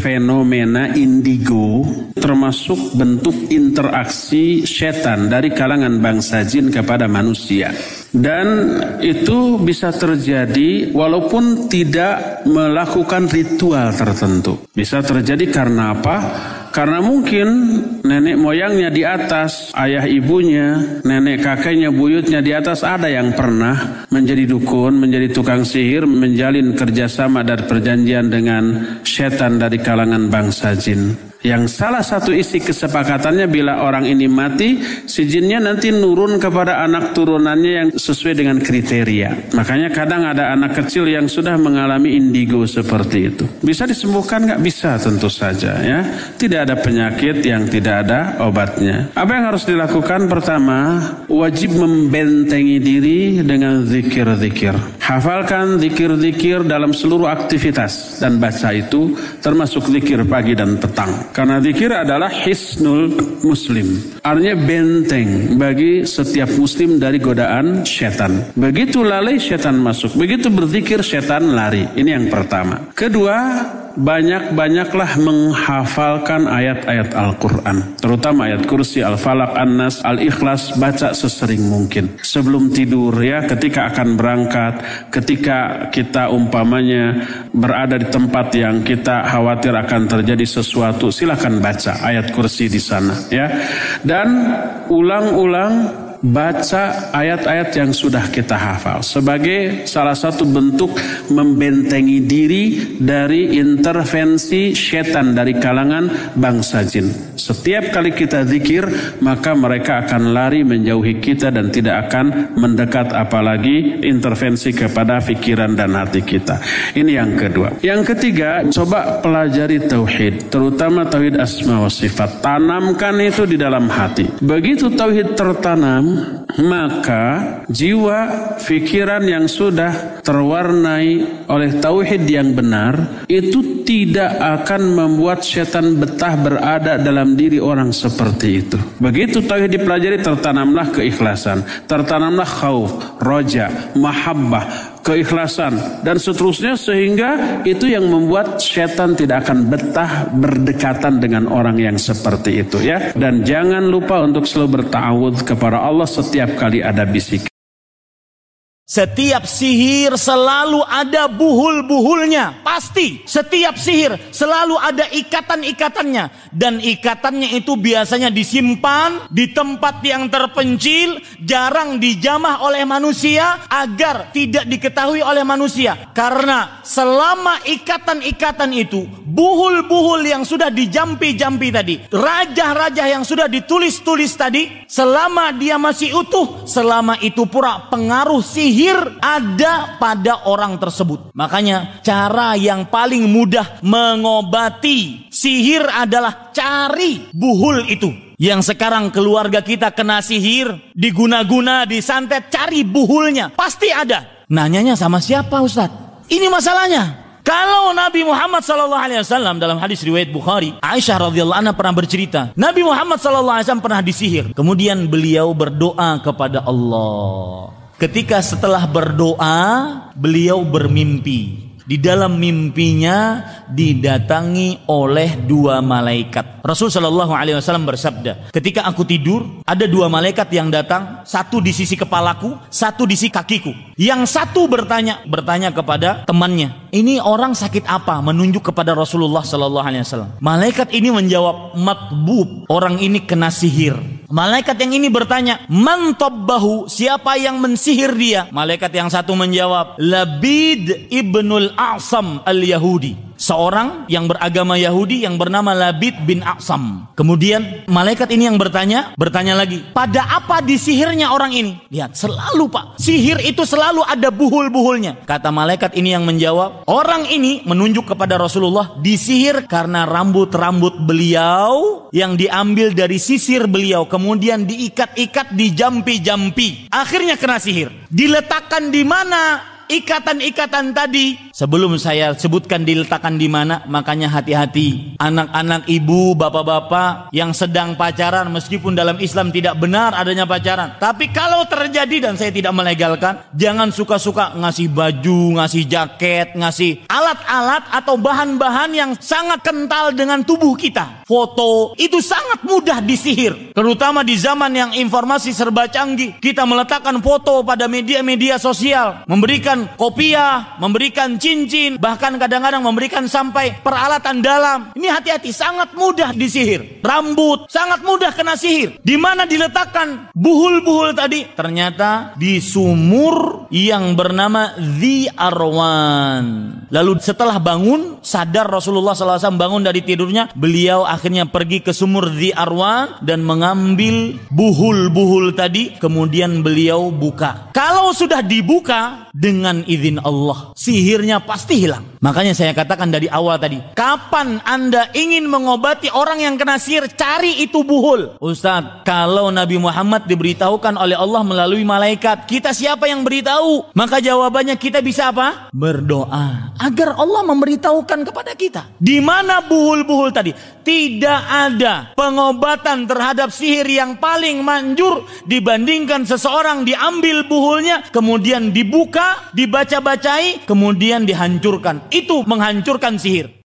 fenomena indigo termasuk bentuk interaksi setan dari kalangan bangsa jin kepada manusia. Dan itu bisa terjadi walaupun tidak melakukan ritual tertentu. Bisa terjadi karena apa? Karena mungkin nenek moyangnya di atas, ayah ibunya, nenek kakeknya, buyutnya di atas ada yang pernah menjadi dukun, menjadi tukang sihir, menjalin kerjasama dan perjanjian dengan setan dari kalangan bangsa jin. Yang salah satu isi kesepakatannya bila orang ini mati, si nanti nurun kepada anak turunannya yang sesuai dengan kriteria. Makanya kadang ada anak kecil yang sudah mengalami indigo seperti itu. Bisa disembuhkan nggak? Bisa tentu saja ya. Tidak ada penyakit yang tidak ada obatnya. Apa yang harus dilakukan? Pertama, wajib membentengi diri dengan zikir-zikir. Hafalkan zikir-zikir dalam seluruh aktivitas dan baca itu termasuk zikir pagi dan petang. Karena zikir adalah hisnul muslim. Artinya benteng bagi setiap muslim dari godaan setan. Begitu lalai setan masuk. Begitu berzikir setan lari. Ini yang pertama. Kedua, banyak-banyaklah menghafalkan ayat-ayat Al-Quran. Terutama ayat kursi, Al-Falaq, An-Nas, Al-Ikhlas, baca sesering mungkin. Sebelum tidur ya, ketika akan berangkat, ketika kita umpamanya berada di tempat yang kita khawatir akan terjadi sesuatu, silakan baca ayat kursi di sana ya. Dan ulang-ulang baca ayat-ayat yang sudah kita hafal sebagai salah satu bentuk membentengi diri dari intervensi setan dari kalangan bangsa jin. Setiap kali kita zikir maka mereka akan lari menjauhi kita dan tidak akan mendekat apalagi intervensi kepada pikiran dan hati kita. Ini yang kedua. Yang ketiga, coba pelajari tauhid, terutama tauhid asma wa sifat. Tanamkan itu di dalam hati. Begitu tauhid tertanam, Mm-hmm. Maka jiwa pikiran yang sudah terwarnai oleh tauhid yang benar itu tidak akan membuat setan betah berada dalam diri orang seperti itu. Begitu tauhid dipelajari tertanamlah keikhlasan, tertanamlah khauf, roja, mahabbah, keikhlasan dan seterusnya sehingga itu yang membuat setan tidak akan betah berdekatan dengan orang yang seperti itu ya dan jangan lupa untuk selalu bertawud kepada Allah setiap kali ada bisikan setiap sihir selalu ada buhul-buhulnya. Pasti. Setiap sihir selalu ada ikatan-ikatannya. Dan ikatannya itu biasanya disimpan di tempat yang terpencil. Jarang dijamah oleh manusia. Agar tidak diketahui oleh manusia. Karena selama ikatan-ikatan itu. Buhul-buhul yang sudah dijampi-jampi tadi. Raja-raja yang sudah ditulis-tulis tadi. Selama dia masih utuh. Selama itu pura pengaruh sihir ada pada orang tersebut. Makanya cara yang paling mudah mengobati sihir adalah cari buhul itu. Yang sekarang keluarga kita kena sihir, diguna-guna, disantet, cari buhulnya. Pasti ada. Nanyanya sama siapa Ustadz? Ini masalahnya. Kalau Nabi Muhammad SAW dalam hadis riwayat Bukhari, Aisyah radhiyallahu anha pernah bercerita, Nabi Muhammad SAW pernah disihir. Kemudian beliau berdoa kepada Allah. Ketika setelah berdoa, beliau bermimpi. Di dalam mimpinya didatangi oleh dua malaikat. Rasul Shallallahu Alaihi Wasallam bersabda, ketika aku tidur, ada dua malaikat yang datang, satu di sisi kepalaku, satu di sisi kakiku. Yang satu bertanya, bertanya kepada temannya, ini orang sakit apa? Menunjuk kepada Rasulullah Shallallahu Alaihi Wasallam. Malaikat ini menjawab, matbub, orang ini kena sihir. Malaikat yang ini bertanya, "Man tabbahu?" Siapa yang mensihir dia? Malaikat yang satu menjawab, "Labid ibnul A'sam al-Yahudi." Seorang yang beragama Yahudi yang bernama Labid bin Aqsam. Kemudian malaikat ini yang bertanya, bertanya lagi, pada apa disihirnya orang ini? Lihat, selalu pak, sihir itu selalu ada buhul-buhulnya. Kata malaikat ini yang menjawab, orang ini menunjuk kepada Rasulullah disihir karena rambut-rambut beliau yang diambil dari sisir beliau, kemudian diikat-ikat di jampi-jampi. Akhirnya kena sihir. Diletakkan di mana ikatan-ikatan tadi Sebelum saya sebutkan diletakkan di mana, makanya hati-hati. Anak-anak ibu, bapak-bapak yang sedang pacaran meskipun dalam Islam tidak benar adanya pacaran. Tapi kalau terjadi dan saya tidak melegalkan, jangan suka-suka ngasih baju, ngasih jaket, ngasih alat-alat atau bahan-bahan yang sangat kental dengan tubuh kita. Foto itu sangat mudah disihir. Terutama di zaman yang informasi serba canggih. Kita meletakkan foto pada media-media sosial, memberikan kopiah, memberikan cincin, bahkan kadang-kadang memberikan sampai peralatan dalam. Ini hati-hati, sangat mudah disihir. Rambut, sangat mudah kena sihir. Di mana diletakkan buhul-buhul tadi? Ternyata di sumur yang bernama The Arwan. Lalu setelah bangun, sadar Rasulullah SAW bangun dari tidurnya, beliau akhirnya pergi ke sumur The Arwan dan mengambil buhul-buhul tadi, kemudian beliau buka. Kalau sudah dibuka dengan izin Allah, sihirnya pasti hilang. Makanya saya katakan dari awal tadi, kapan Anda ingin mengobati orang yang kena sihir, cari itu buhul. Ustaz, kalau Nabi Muhammad diberitahukan oleh Allah melalui malaikat, kita siapa yang beritahu? Maka jawabannya kita bisa apa? Berdoa agar Allah memberitahukan kepada kita. Di mana buhul-buhul tadi? Tidak ada pengobatan terhadap sihir yang paling manjur dibandingkan seseorang diambil buhulnya, kemudian dibuka, dibaca-bacai, kemudian dihancurkan. Itu menghancurkan sihir.